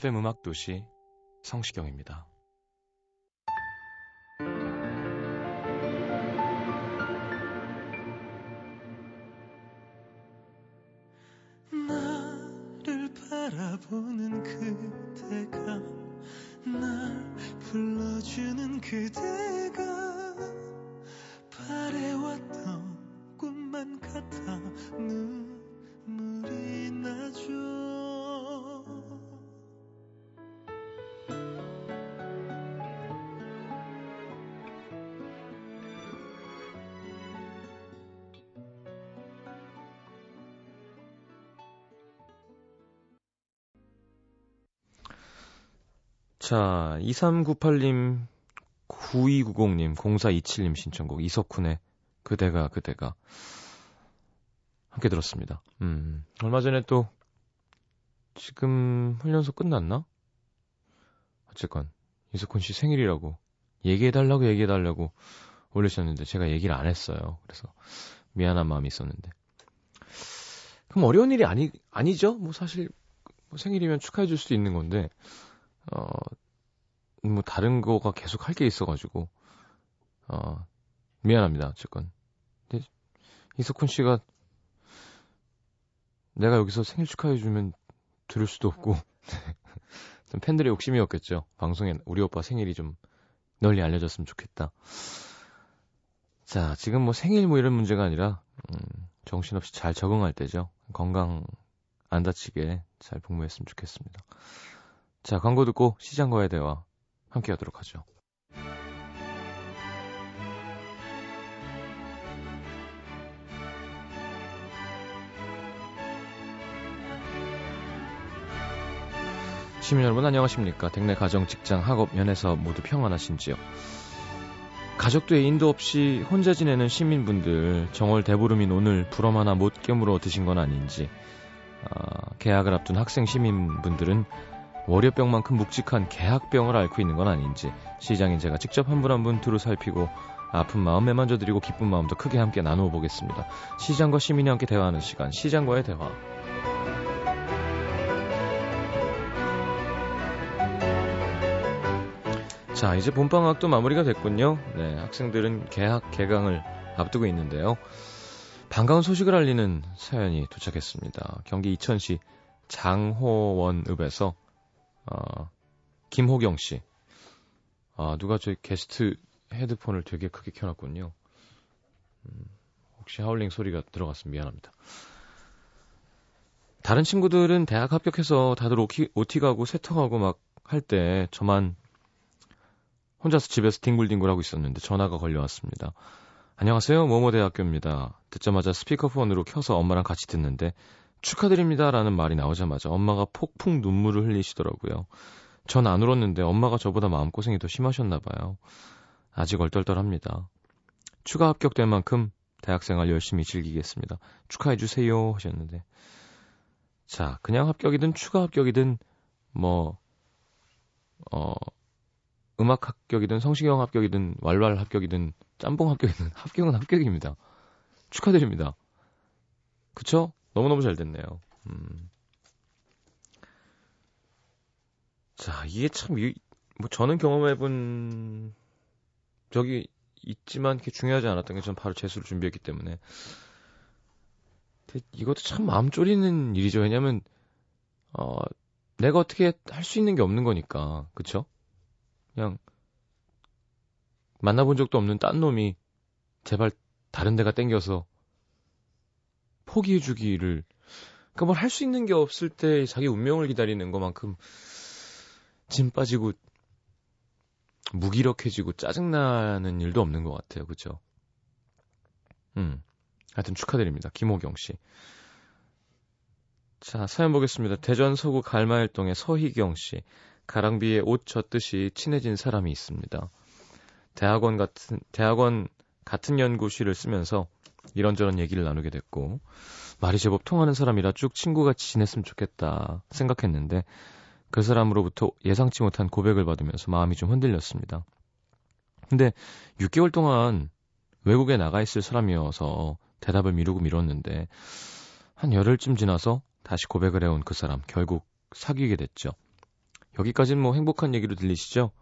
FM 음악 도시 성시경입니다. 나를 바라보는 그대가 날 불러주는 그대 자, 2398님, 9290님, 0427님 신청곡 이석훈의 그대가 그대가 함께 들었습니다. 음, 얼마 전에 또 지금 훈련소 끝났나? 어쨌건 이석훈 씨 생일이라고 얘기해달라고 얘기해달라고 올리셨는데 제가 얘기를 안 했어요. 그래서 미안한 마음이 있었는데. 그럼 어려운 일이 아니, 아니죠? 뭐 사실 뭐 생일이면 축하해 줄 수도 있는 건데, 어, 뭐 다른 거가 계속 할 게 있어가지고, 어, 미안합니다. 어쨌건. 이석훈 씨가 내가 여기서 생일 축하해주면 들을 수도 없고, 좀 팬들의 욕심이었겠죠. 방송에 우리 오빠 생일이 좀 널리 알려졌으면 좋겠다. 자, 지금 뭐 생일 뭐 이런 문제가 아니라, 음, 정신없이 잘 적응할 때죠. 건강 안 다치게 잘 복무했으면 좋겠습니다. 자, 광고 듣고 시장과의 대화 함께 하도록 하죠. 시민 여러분 안녕하십니까? 댁내 가정, 직장, 학업, 연애사 모두 평안하신지요? 가족도 애인도 없이 혼자 지내는 시민분들 정월 대보름인 오늘 불엄 하나 못 깨물어 드신 건 아닌지 아, 계약을 앞둔 학생 시민분들은 월요병만큼 묵직한 계약병을 앓고 있는 건 아닌지 시장인 제가 직접 한분 한 분 두루 살피고 아픈 마음 매만져드리고 기쁜 마음도 크게 함께 나누어 보겠습니다. 시장과 시민이 함께 대화하는 시간 시장과의 대화 자, 이제 봄방학도 마무리가 됐군요. 네, 학생들은 개학, 개강을 앞두고 있는데요. 반가운 소식을 알리는 사연이 도착했습니다. 경기 이천시 장호원읍에서, 어, 김호경 씨. 아, 누가 저희 게스트 헤드폰을 되게 크게 켜놨군요. 음, 혹시 하울링 소리가 들어갔으면 미안합니다. 다른 친구들은 대학 합격해서 다들 오티, 오티 가고 세터 가고 막 할 때 저만 혼자서 집에서 뒹굴뒹굴 하고 있었는데 전화가 걸려왔습니다. 안녕하세요. 모모대학교입니다. 듣자마자 스피커폰으로 켜서 엄마랑 같이 듣는데 축하드립니다라는 말이 나오자마자 엄마가 폭풍 눈물을 흘리시더라고요. 전 안 울었는데 엄마가 저보다 마음고생이 더 심하셨나 봐요. 아직 얼떨떨합니다. 추가 합격된 만큼 대학생활 열심히 즐기겠습니다. 축하해 주세요 하셨는데 자 그냥 합격이든 추가 합격이든 뭐 어, 음악 합격이든 성시경 합격이든 왈왈 합격이든 짬뽕 합격이든 합격은 합격입니다. 축하드립니다. 그쵸? 너무너무 잘 됐네요. 음. 자, 이게 참, 이, 뭐, 저는 경험해본 적이 있지만, 그게 중요하지 않았던 게, 저는 바로 재수를 준비했기 때문에. 이것도 참 마음 졸이는 일이죠. 왜냐면, 어, 내가 어떻게 할 수 있는 게 없는 거니까. 그쵸? 그냥, 만나본 적도 없는 딴 놈이, 제발 다른 데가 땡겨서, 포기해 주기를 그러니까 뭘 할 수 있는 게 없을 때 자기 운명을 기다리는 것만큼 짐 빠지고 무기력해지고 짜증나는 일도 없는 것 같아요. 그죠? 음. 하여튼 축하드립니다. 김호경 씨. 자, 사연 보겠습니다. 대전 서구 갈마일동의 서희경 씨. 가랑비에 옷 젖듯이 친해진 사람이 있습니다. 대학원 같은, 대학원 같은 연구실을 쓰면서 이런저런 얘기를 나누게 됐고, 말이 제법 통하는 사람이라 쭉 친구같이 지냈으면 좋겠다 생각했는데, 그 사람으로부터 예상치 못한 고백을 받으면서 마음이 좀 흔들렸습니다. 근데 6개월 동안 외국에 나가 있을 사람이어서 대답을 미루고 미뤘는데, 한 열흘쯤 지나서 다시 고백을 해온 그 사람, 결국 사귀게 됐죠. 여기까지는 뭐 행복한 얘기로 들리시죠?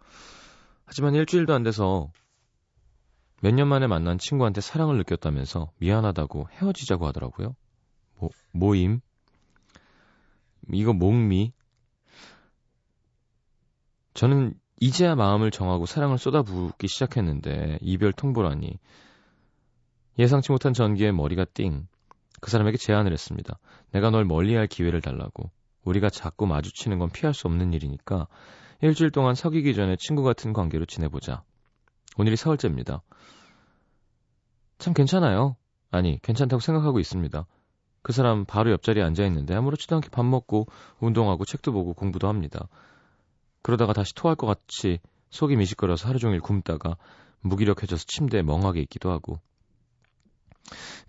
하지만 일주일도 안 돼서 몇 년 만에 만난 친구한테 사랑을 느꼈다면서 미안하다고 헤어지자고 하더라고요. 뭐, 모임? 이거 목미? 저는 이제야 마음을 정하고 사랑을 쏟아붓기 시작했는데 이별 통보라니 예상치 못한 전기에 머리가 띵. 그 사람에게 제안을 했습니다. 내가 널 멀리할 기회를 달라고. 우리가 자꾸 마주치는 건 피할 수 없는 일이니까 일주일 동안 사귀기 전에 친구 같은 관계로 지내보자. 오늘이 사흘째입니다. 참 괜찮아요. 아니, 괜찮다고 생각하고 있습니다. 그 사람 바로 옆자리에 앉아 있는데 아무렇지도 않게 밥 먹고 운동하고 책도 보고 공부도 합니다. 그러다가 다시 토할 것 같이 속이 미식거려서 하루 종일 굶다가 무기력해져서 침대에 멍하게 있기도 하고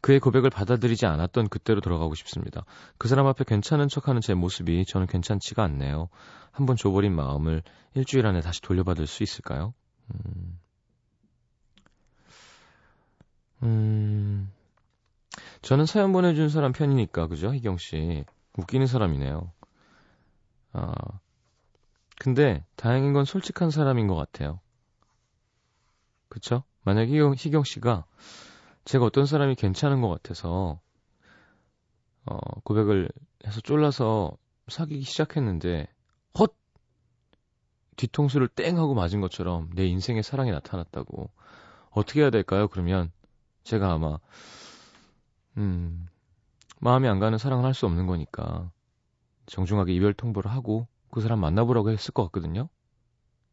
그의 고백을 받아들이지 않았던 그때로 돌아가고 싶습니다. 그 사람 앞에 괜찮은 척하는 제 모습이 저는 괜찮지가 않네요. 한번 줘버린 마음을 일주일 안에 다시 돌려받을 수 있을까요? 음, 음... 저는 사연 보내준 사람 편이니까 그죠, 희경 씨 웃기는 사람이네요. 아, 근데 다행인 건 솔직한 사람인 것 같아요. 그쵸? 만약에 희경, 희경 씨가 제가 어떤 사람이 괜찮은 것 같아서 어, 고백을 해서 쫄라서 사귀기 시작했는데 헛 뒤통수를 땡 하고 맞은 것처럼 내 인생의 사랑이 나타났다고 어떻게 해야 될까요? 그러면 제가 아마 음 마음이 안 가는 사랑을 할 수 없는 거니까 정중하게 이별 통보를 하고 그 사람 만나보라고 했을 것 같거든요.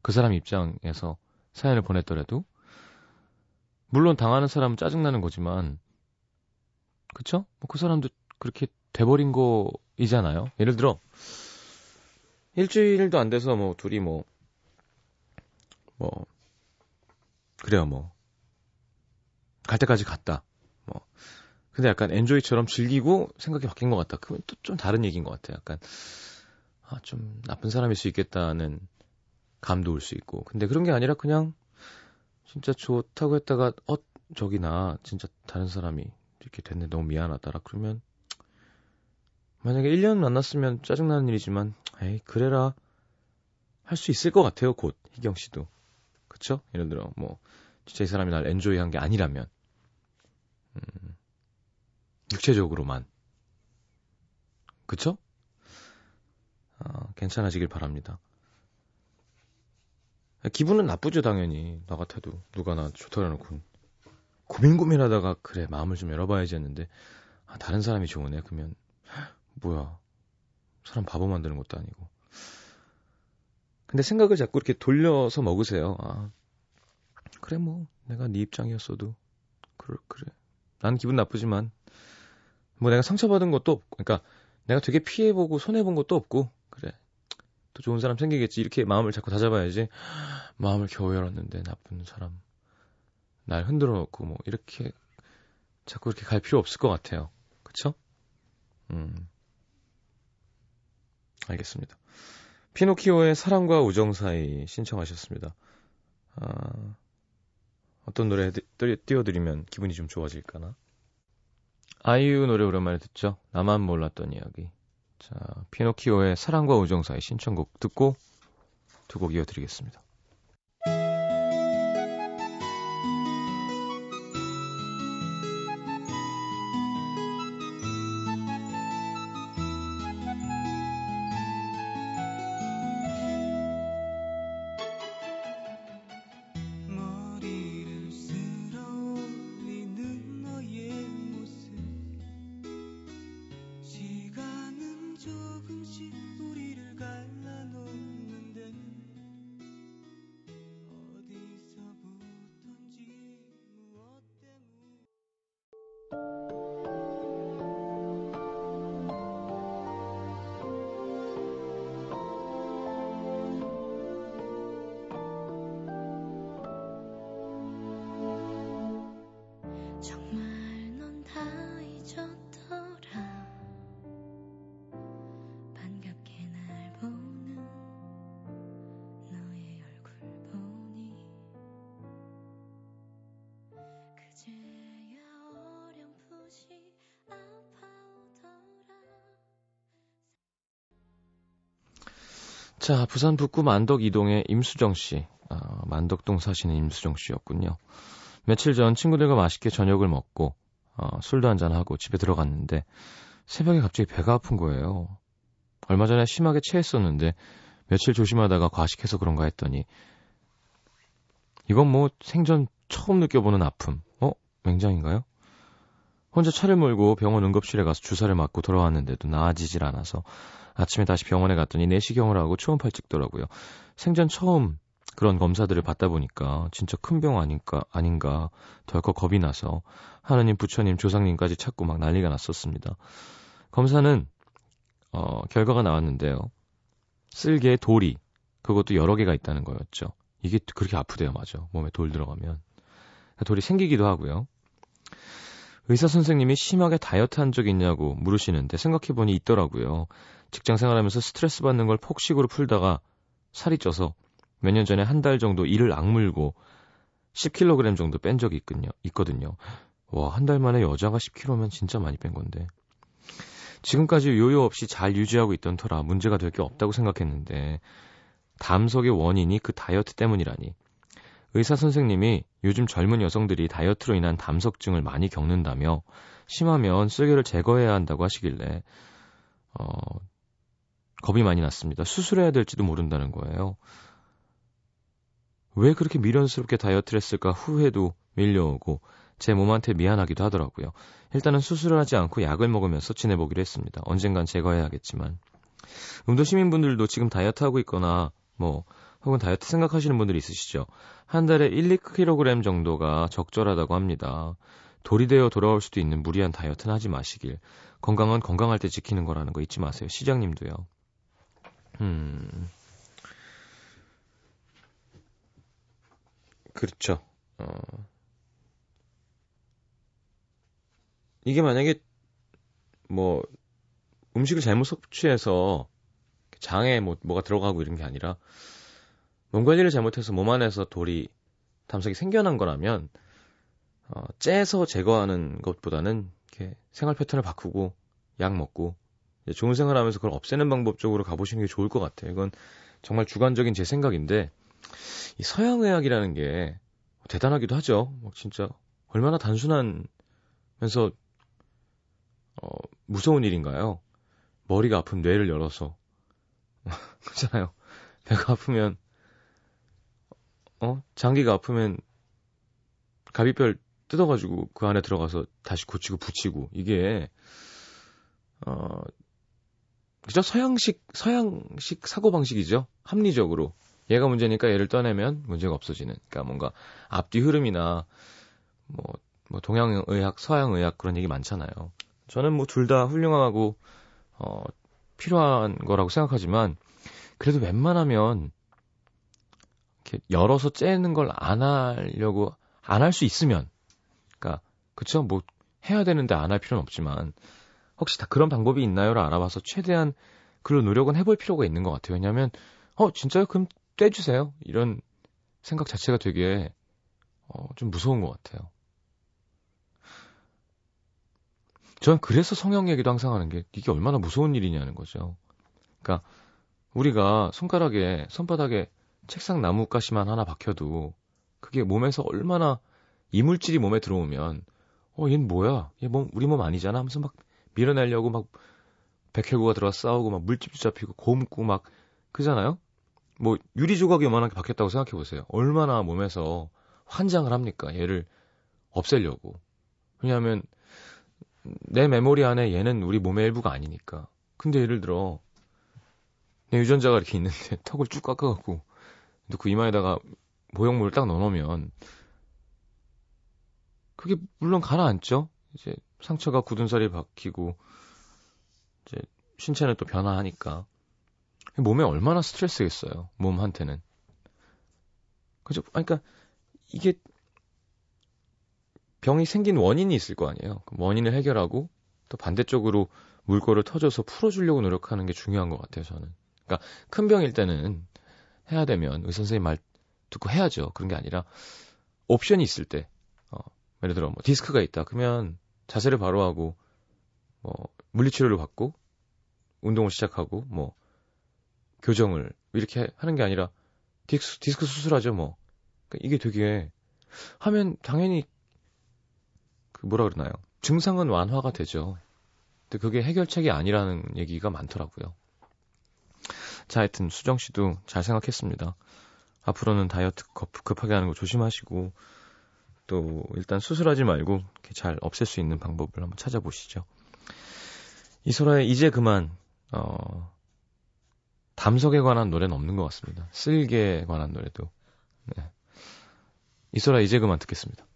그 사람 입장에서 사연을 보냈더라도 물론 당하는 사람은 짜증나는 거지만 그쵸? 뭐 그 사람도 그렇게 돼버린 거이잖아요. 예를 들어 일주일도 안 돼서 뭐 둘이 뭐뭐 뭐 그래요 뭐 갈 때까지 갔다. 뭐 근데 약간 엔조이처럼 즐기고 생각이 바뀐 것 같다. 그건 또 좀 다른 얘기인 것 같아요. 약간 아, 좀 나쁜 사람일 수 있겠다는 감도 올 수 있고. 근데 그런 게 아니라 그냥 진짜 좋다고 했다가 어 저기 나 진짜 다른 사람이 이렇게 됐네 너무 미안하다라 그러면 만약에 1년 만났으면 짜증나는 일이지만 에이 그래라 할 수 있을 것 같아요 곧 희경 씨도 그쵸? 예를 들어 뭐 진짜 이 사람이 날 엔조이 한 게 아니라면 음, 육체적으로만 그쵸? 어, 괜찮아지길 바랍니다. 기분은 나쁘죠, 당연히. 나 같아도. 누가 나 좋다고 해놓고. 고민 고민하다가, 그래, 마음을 좀 열어봐야지 했는데, 아, 다른 사람이 좋으네? 그러면, 뭐야. 사람 바보 만드는 것도 아니고. 근데 생각을 자꾸 이렇게 돌려서 먹으세요. 아, 그래, 뭐, 내가 네 입장이었어도. 그래, 그래. 난 기분 나쁘지만, 뭐 내가 상처받은 것도 없고, 그러니까 내가 되게 피해보고 손해본 것도 없고, 그래. 또 좋은 사람 생기겠지. 이렇게 마음을 자꾸 다잡아야지. 마음을 겨우 열었는데 나쁜 사람. 날 흔들어 놓고 뭐 이렇게 자꾸 이렇게 갈 필요 없을 것 같아요. 그쵸? 음. 알겠습니다. 피노키오의 사랑과 우정 사이 신청하셨습니다. 아, 어떤 노래 띄워드리면 기분이 좀 좋아질까나? 아이유 노래 오랜만에 듣죠? 나만 몰랐던 이야기. 자, 피노키오의 사랑과 우정 사이 신청곡 듣고 두 곡 이어드리겠습니다. 자, 부산 북구 만덕 이동의 임수정 씨. 아, 만덕동 사시는 임수정 씨였군요. 며칠 전 친구들과 맛있게 저녁을 먹고 어, 술도 한잔하고 집에 들어갔는데 새벽에 갑자기 배가 아픈 거예요. 얼마 전에 심하게 체했었는데 며칠 조심하다가 과식해서 그런가 했더니 이건 뭐 생전 처음 느껴보는 아픔. 어? 맹장인가요? 혼자 차를 몰고 병원 응급실에 가서 주사를 맞고 돌아왔는데도 나아지질 않아서 아침에 다시 병원에 갔더니 내시경을 하고 초음파를 찍더라고요. 생전 처음 그런 검사들을 받다 보니까 진짜 큰 병 아닌가 아닌가 덜컥 겁이 나서 하느님 부처님 조상님까지 찾고 막 난리가 났었습니다. 검사는 어, 결과가 나왔는데요. 쓸개에 돌이 그것도 여러 개가 있다는 거였죠. 이게 그렇게 아프대요, 맞아. 몸에 돌 들어가면 돌이 생기기도 하고요. 의사 선생님이 심하게 다이어트 한적 있냐고 물으시는데 생각해보니 있더라고요. 직장 생활하면서 스트레스 받는 걸 폭식으로 풀다가 살이 쪄서 몇 년 전에 한 달 정도 이를 악물고 10kg 정도 뺀 적이 있거든요. 있거든요. 와, 한 달 만에 여자가 10kg면 진짜 많이 뺀 건데. 지금까지 요요 없이 잘 유지하고 있던 터라 문제가 될 게 없다고 생각했는데 담석의 원인이 그 다이어트 때문이라니. 의사 선생님이 요즘 젊은 여성들이 다이어트로 인한 담석증을 많이 겪는다며 심하면 쓸개를 제거해야 한다고 하시길래 어, 겁이 많이 났습니다. 수술해야 될지도 모른다는 거예요. 왜 그렇게 미련스럽게 다이어트를 했을까 후회도 밀려오고 제 몸한테 미안하기도 하더라고요. 일단은 수술을 하지 않고 약을 먹으면서 지내보기로 했습니다. 언젠간 제거해야겠지만. 음도 시민분들도 지금 다이어트 하고 있거나 뭐 혹은 다이어트 생각하시는 분들이 있으시죠. 한 달에 1, 2kg 정도가 적절하다고 합니다. 돌이 되어 돌아올 수도 있는 무리한 다이어트는 하지 마시길. 건강은 건강할 때 지키는 거라는 거 잊지 마세요. 시장님도요. 음. 그렇죠. 어. 이게 만약에 뭐 음식을 잘못 섭취해서 장에 뭐 뭐가 들어가고 이런 게 아니라 몸 관리를 잘못해서 몸 안에서 돌이 담석이 생겨난 거라면 어, 째서 제거하는 것보다는 이렇게 생활 패턴을 바꾸고 약 먹고 좋은 생활하면서 그걸 없애는 방법 쪽으로 가보시는 게 좋을 것 같아요. 이건 정말 주관적인 제 생각인데 이 서양 의학이라는 게 대단하기도 하죠. 막 진짜 얼마나 단순한면서 어, 무서운 일인가요? 머리가 아픈 뇌를 열어서 그렇잖아요. 배가 아프면 어? 장기가 아프면 가비뼈를 뜯어가지고 그 안에 들어가서 다시 고치고 붙이고 이게 어 그죠? 서양식 서양식 사고 방식이죠? 합리적으로. 얘가 문제니까 얘를 떠내면 문제가 없어지는. 그러니까 뭔가 앞뒤 흐름이나 뭐, 뭐 동양 의학 서양 의학 그런 얘기 많잖아요. 저는 뭐 둘 다 훌륭하고 어 필요한 거라고 생각하지만 그래도 웬만하면 이렇게 열어서 째는 걸 안 하려고 안 할 수 있으면 그러니까 그쵸 뭐 해야 되는데 안 할 필요는 없지만 혹시 다 그런 방법이 있나요를 알아봐서 최대한 그런 노력은 해볼 필요가 있는 것 같아요. 왜냐하면 어 진짜요? 그럼 떼주세요. 이런 생각 자체가 되게 어, 좀 무서운 것 같아요. 저는 그래서 성형 얘기도 항상 하는 게 이게 얼마나 무서운 일이냐는 거죠. 그러니까 우리가 손가락에 손바닥에 책상 나뭇가시만 하나 박혀도 그게 몸에서 얼마나 이물질이 몸에 들어오면 어 얘는 뭐야? 얘 몸 우리 몸 아니잖아 하면서 막 밀어내려고 막 백혈구가 들어와 싸우고 막 물집도 잡히고 곰고 막 그잖아요. 뭐 유리 조각이 요만하게 박혔다고 생각해 보세요. 얼마나 몸에서 환장을 합니까? 얘를 없애려고. 왜냐하면 내 메모리 안에 얘는 우리 몸의 일부가 아니니까. 근데 예를 들어 내 유전자가 이렇게 있는데 턱을 쭉 깎아갖고 그 이마에다가 모형물을 딱 넣어놓으면 그게 물론 가라앉죠. 이제 상처가 굳은 살이 박히고 이제 신체는 또 변화하니까 몸에 얼마나 스트레스겠어요. 몸한테는. 그죠? 그러니까 이게 병이 생긴 원인이 있을 거 아니에요. 그 원인을 해결하고 또 반대쪽으로 물꼬를 터져서 풀어주려고 노력하는 게 중요한 것 같아요. 저는. 그러니까 큰 병일 때는 해야 되면 의사 선생님 말 듣고 해야죠. 그런 게 아니라 옵션이 있을 때, 어, 예를 들어 뭐 디스크가 있다. 그러면 자세를 바로 하고 뭐 물리치료를 받고 운동을 시작하고 뭐 교정을 이렇게 하는 게 아니라 디스크, 디스크 수술하죠 뭐. 그러니까 이게 되게 하면 당연히 그 뭐라 그러나요? 증상은 완화가 되죠. 근데 그게 해결책이 아니라는 얘기가 많더라고요. 자, 하여튼 수정 씨도 잘 생각했습니다. 앞으로는 다이어트 급하게 하는 거 조심하시고 또 일단 수술하지 말고 이렇게 잘 없앨 수 있는 방법을 한번 찾아보시죠. 이소라의 이제 그만 어 담석에 관한 노래는 없는 것 같습니다. 쓸개에 관한 노래도 네. 이소라 이제 그만 듣겠습니다.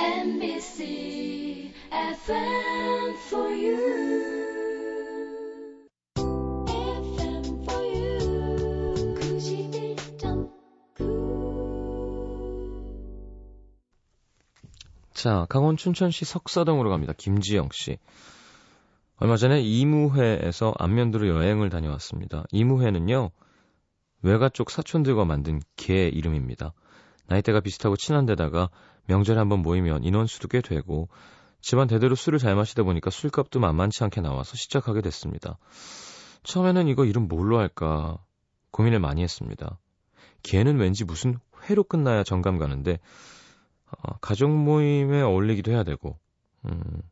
NBC FM 자, 강원 춘천시 석사동으로 갑니다. 김지영 씨. 얼마 전에 이무회에서 안면도로 여행을 다녀왔습니다. 이무회는요, 외가 쪽 사촌들과 만든 개 이름입니다. 나이대가 비슷하고 친한 데다가 명절에 한번 모이면 인원수도 꽤 되고 집안 대대로 술을 잘 마시다 보니까 술값도 만만치 않게 나와서 시작하게 됐습니다. 처음에는 이거 이름 뭘로 할까 고민을 많이 했습니다. 걔는 왠지 무슨 회로 끝나야 정감 가는데 어, 가족 모임에 어울리기도 해야 되고 음,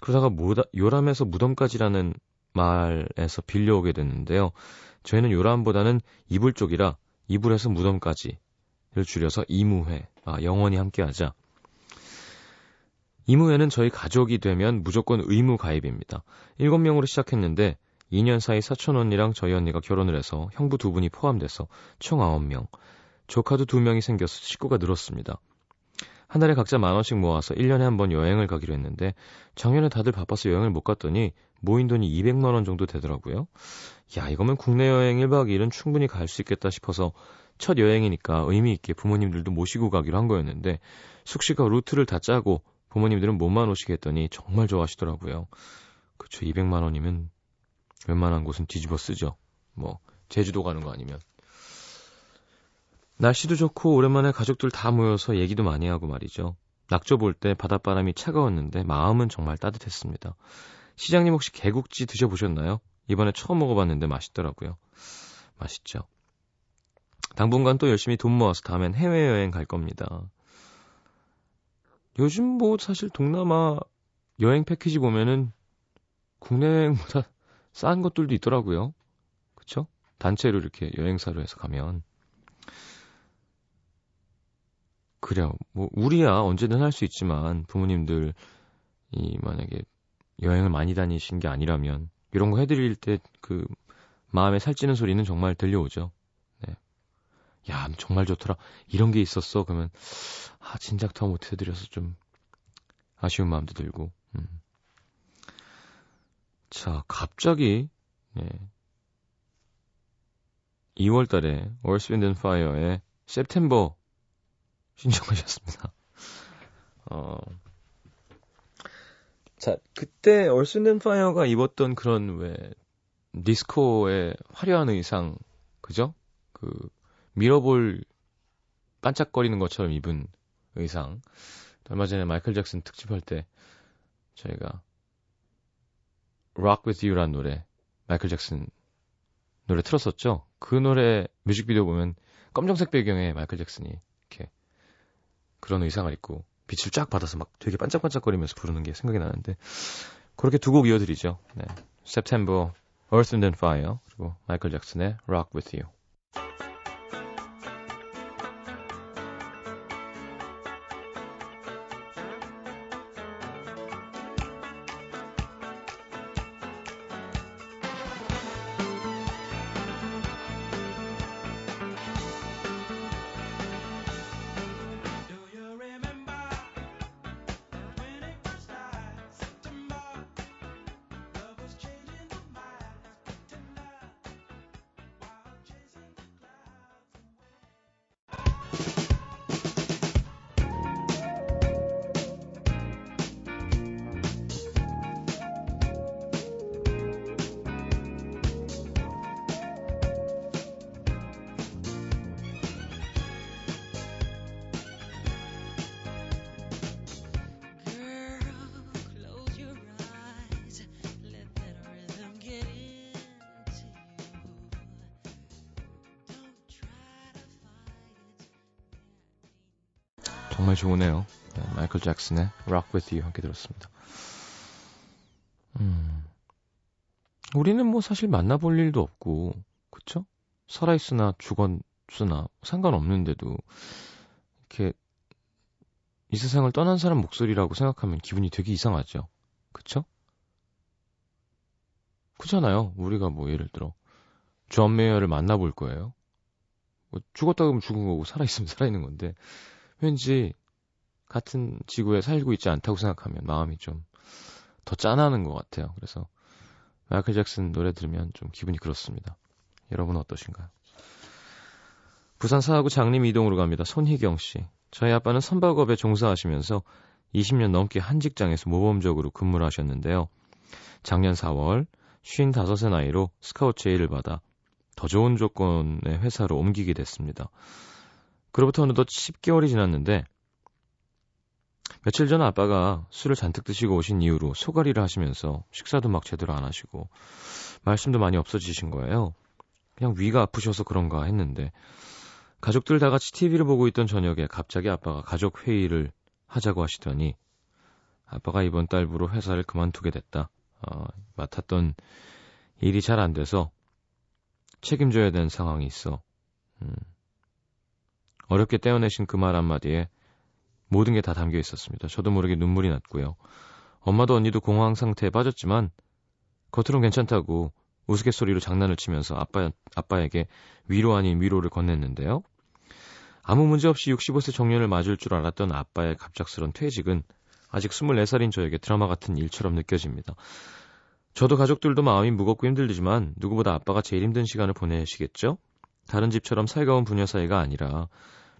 그러다가 모다, 요람에서 무덤까지라는 말에서 빌려오게 됐는데요. 저희는 요람보다는 이불 쪽이라 이불에서 무덤까지 를 줄여서 이무회, 아, 영원히 함께하자. 이무회는 저희 가족이 되면 무조건 의무 가입입니다. 7명으로 시작했는데 2년 사이 사촌 언니랑 저희 언니가 결혼을 해서 형부 두 분이 포함돼서 총 9명, 조카도 2명이 생겨서 식구가 늘었습니다. 한 달에 각자 만 원씩 모아서 1년에 한 번 여행을 가기로 했는데 작년에 다들 바빠서 여행을 못 갔더니 모인 돈이 200만 원 정도 되더라고요. 야, 이거면 국내 여행 1박 2일은 충분히 갈 수 있겠다 싶어서 첫 여행이니까 의미 있게 부모님들도 모시고 가기로 한 거였는데 숙식과 루트를 다 짜고 부모님들은 몸만 오시겠더니 정말 좋아하시더라고요. 그쵸, 200만 원이면 웬만한 곳은 뒤집어 쓰죠. 뭐 제주도 가는 거 아니면. 날씨도 좋고 오랜만에 가족들 다 모여서 얘기도 많이 하고 말이죠. 낙조 볼 때 바닷바람이 차가웠는데 마음은 정말 따뜻했습니다. 시장님 혹시 개국지 드셔보셨나요? 이번에 처음 먹어봤는데 맛있더라고요. 맛있죠. 당분간 또 열심히 돈 모아서 다음엔 해외여행 갈 겁니다. 요즘 뭐 사실 동남아 여행 패키지 보면은 국내 여행보다 싼 것들도 있더라고요. 그쵸? 단체로 이렇게 여행사로 해서 가면. 그래요. 뭐, 우리야 언제든 할 수 있지만 부모님들 이 만약에 여행을 많이 다니신 게 아니라면 이런 거 해드릴 때 그 마음에 살찌는 소리는 정말 들려오죠. 야, 정말 좋더라. 이런 게 있었어. 그러면, 아, 진작 더 못 해드려서 좀 아쉬운 마음도 들고. 음. 자, 갑자기, 네. 2월 달에 Earth, Wind and Fire의 September 신청하셨습니다. 어. 자, 그때 Wind and Fire가 입었던 그런 왜 디스코의 화려한 의상, 그죠? 그 밀어볼 반짝거리는 것처럼 입은 의상. 얼마 전에 마이클 잭슨 특집할 때 저희가 Rock With You란 노래 마이클 잭슨 노래 틀었었죠. 그 노래 뮤직비디오 보면 검정색 배경에 마이클 잭슨이 그런 의상을 입고 빛을 쫙 받아서 막 되게 반짝반짝거리면서 부르는 게 생각이 나는데 그렇게 두 곡 이어드리죠. 네. September, Earth and Fire 그리고 마이클 잭슨의 Rock With You. 정말 좋으네요. 네, 마이클 잭슨의 Rock With You 함께 들었습니다. 음. 우리는 뭐 사실 만나볼 일도 없고, 그쵸? 살아있으나 죽었으나 상관없는데도, 이렇게, 이 세상을 떠난 사람 목소리라고 생각하면 기분이 되게 이상하죠. 그쵸? 그렇잖아요. 우리가 뭐 예를 들어, 존 메이어를 만나볼 거예요. 뭐 죽었다 그러면 죽은 거고, 살아있으면 살아있는 건데, 왠지 같은 지구에 살고 있지 않다고 생각하면 마음이 좀 더 짠하는 것 같아요. 그래서 마이클 잭슨 노래 들으면 좀 기분이 그렇습니다. 여러분 어떠신가요? 부산 사하구 장림 이동으로 갑니다. 손희경 씨. 저희 아빠는 선박업에 종사하시면서 20년 넘게 한 직장에서 모범적으로 근무를 하셨는데요. 작년 4월 55세 나이로 스카우트 제의를 받아 더 좋은 조건의 회사로 옮기게 됐습니다. 그로부터 어느덧 10개월이 지났는데 며칠 전 아빠가 술을 잔뜩 드시고 오신 이후로 소가리를 하시면서 식사도 막 제대로 안 하시고 말씀도 많이 없어지신 거예요. 그냥 위가 아프셔서 그런가 했는데 가족들 다 같이 TV를 보고 있던 저녁에 갑자기 아빠가 가족 회의를 하자고 하시더니 아빠가 이번 달부로 회사를 그만두게 됐다. 어, 맡았던 일이 잘 안 돼서 책임져야 되는 상황이 있어. 음. 어렵게 떼어내신 그 말 한마디에 모든 게 다 담겨 있었습니다. 저도 모르게 눈물이 났고요. 엄마도 언니도 공황 상태에 빠졌지만 겉으론 괜찮다고 우스갯소리로 장난을 치면서 아빠, 아빠에게 위로 아닌 위로를 건넸는데요. 아무 문제 없이 65세 정년을 맞을 줄 알았던 아빠의 갑작스런 퇴직은 아직 24살인 저에게 드라마 같은 일처럼 느껴집니다. 저도 가족들도 마음이 무겁고 힘들지만 누구보다 아빠가 제일 힘든 시간을 보내시겠죠? 다른 집처럼 살가운 부녀 사이가 아니라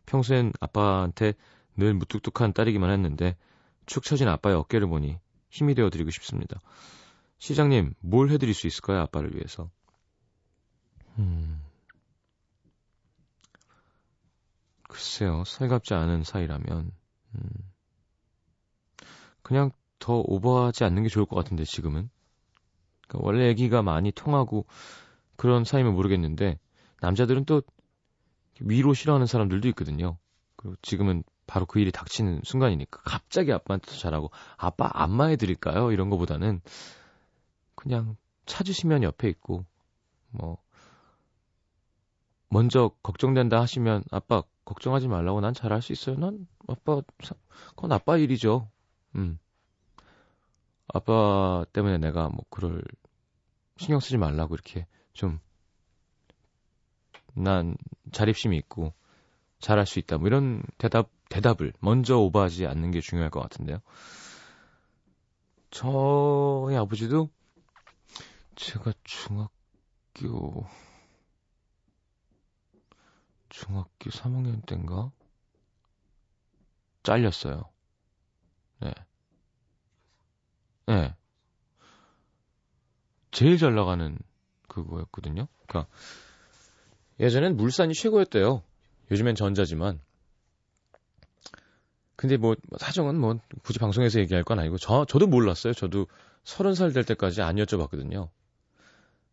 평소엔 아빠한테 늘 무뚝뚝한 딸이기만 했는데 축 처진 아빠의 어깨를 보니 힘이 되어드리고 싶습니다. 시장님, 뭘 해드릴 수 있을까요? 아빠를 위해서. 음. 글쎄요, 살갑지 않은 사이라면, 음. 그냥 더 오버하지 않는 게 좋을 것 같은데, 지금은. 그러니까 원래 애기가 많이 통하고 그런 사이면 모르겠는데, 남자들은 또 위로 싫어하는 사람들도 있거든요. 그리고 지금은 바로 그 일이 닥치는 순간이니까 갑자기 아빠한테 더 잘하고 아빠 안마해 드릴까요? 이런 거보다는 그냥 찾으시면 옆에 있고 뭐 먼저 걱정된다 하시면 아빠 걱정하지 말라고 난 잘할 수 있어요. 난 아빠 그건 아빠 일이죠. 음. 아빠 때문에 내가 뭐 그럴 신경 쓰지 말라고 이렇게 좀 난 자립심이 있고 잘할 수 있다. 뭐 이런 대답 대답을 먼저 오버하지 않는 게 중요할 것 같은데요. 저희 아버지도 제가 중학교 중학교 3학년 때인가 잘렸어요. 네. 네. 제일 잘 나가는 그거였거든요. 그러니까 예전엔 물산이 최고였대요. 요즘엔 전자지만 근데 뭐 사정은 뭐 굳이 방송에서 얘기할 건 아니고 저 저도 몰랐어요. 저도 서른 살 될 때까지 안 여쭤봤거든요.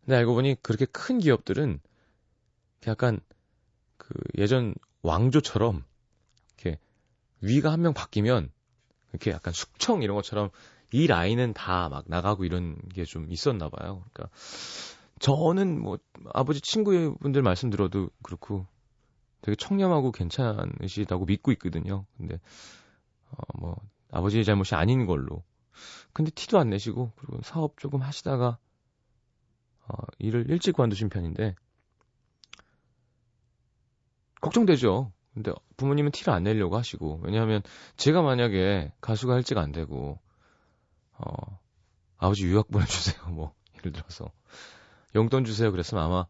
근데 알고 보니 그렇게 큰 기업들은 약간 그 예전 왕조처럼 이렇게 위가 한 명 바뀌면 이렇게 약간 숙청 이런 것처럼 이 라인은 다 막 나가고 이런 게 좀 있었나 봐요. 그러니까 저는 뭐 아버지 친구분들 말씀 들어도 그렇고 되게 청렴하고 괜찮으시다고 믿고 있거든요. 근데 어, 뭐 아버지의 잘못이 아닌 걸로. 근데 티도 안 내시고 그리고 사업 조금 하시다가 어, 일을 일찍 관두신 편인데 걱정되죠. 근데 부모님은 티를 안 내려고 하시고 왜냐하면 제가 만약에 가수가 일찍 안 되고 어 아버지 유학 보내주세요 뭐 예를 들어서 용돈 주세요 그랬으면 아마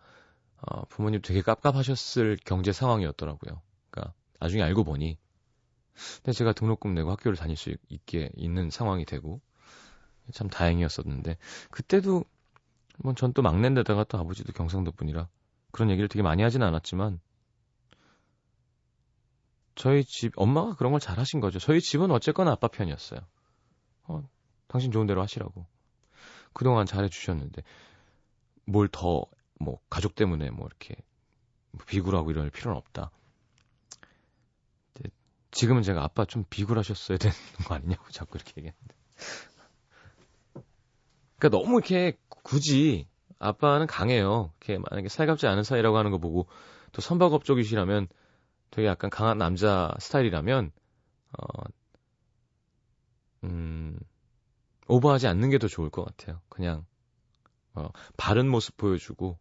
어, 부모님 되게 깝깝하셨을 경제 상황이었더라고요. 그러니까 나중에 알고 보니 근데 제가 등록금 내고 학교를 다닐 수 있게 있는 상황이 되고 참 다행이었었는데 그때도 뭐 전 또 막내인데다가 또 아버지도 경상도 분이라 그런 얘기를 되게 많이 하진 않았지만 저희 집 엄마가 그런 걸 잘하신 거죠. 저희 집은 어쨌거나 아빠 편이었어요. 어, 당신 좋은 대로 하시라고. 그동안 잘해 주셨는데 뭘 더 뭐 가족 때문에 뭐 이렇게 비굴하고 이럴 필요는 없다. 지금은 제가 아빠 좀 비굴하셨어야 되는 거 아니냐고 자꾸 이렇게 얘기하는데. 그러니까 너무 이렇게 굳이 아빠는 강해요. 이렇게 만약에 살갑지 않은 사이라고 하는 거 보고 또 선박업 쪽이시라면 되게 약간 강한 남자 스타일이라면 어, 음, 오버하지 않는 게 더 좋을 것 같아요. 그냥 어, 바른 모습 보여주고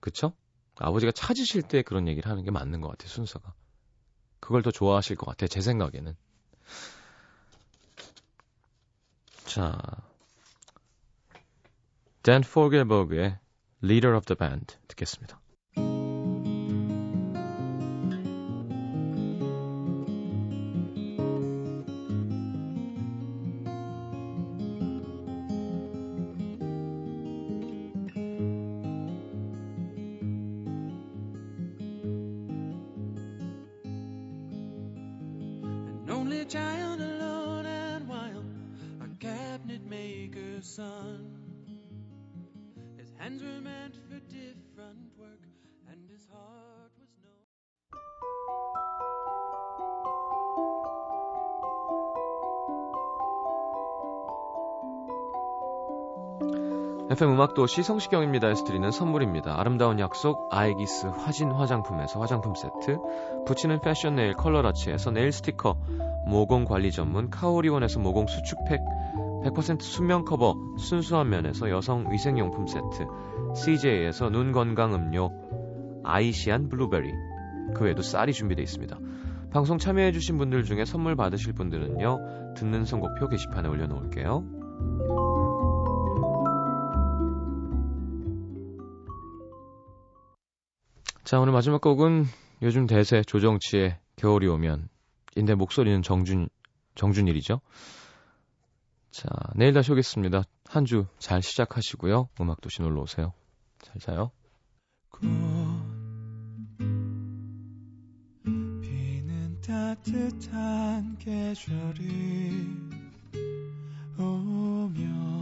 그쵸? 아버지가 찾으실 때 그런 얘기를 하는 게 맞는 것 같아요. 순서가. 그걸 더 좋아하실 것 같아요. 제 생각에는. 자, 댄 포겔버그의 Leader of the Band 듣겠습니다. FM 음악도시 성시경입니다 에서 드리는 선물입니다. 아름다운 약속 아이기스 화진 화장품에서 화장품 세트 붙이는 패션 네일 컬러라치에서 네일 스티커 모공 관리 전문 카오리원에서 모공 수축팩 100% 수면 커버 순수한 면에서 여성 위생용품 세트 CJ에서 눈 건강 음료 아이시안 블루베리 그 외에도 쌀이 준비되어 있습니다. 방송 참여해주신 분들 중에 선물 받으실 분들은요 듣는 선곡표 게시판에 올려놓을게요. 자, 오늘 마지막 곡은 요즘 대세 조정치의 겨울이 오면. 인데 목소리는 정준, 정준일이죠. 자, 내일 다시 오겠습니다. 한 주 잘 시작하시고요. 음악도시 놀러 오세요. 잘 자요. 비는 따뜻한 계절이 오면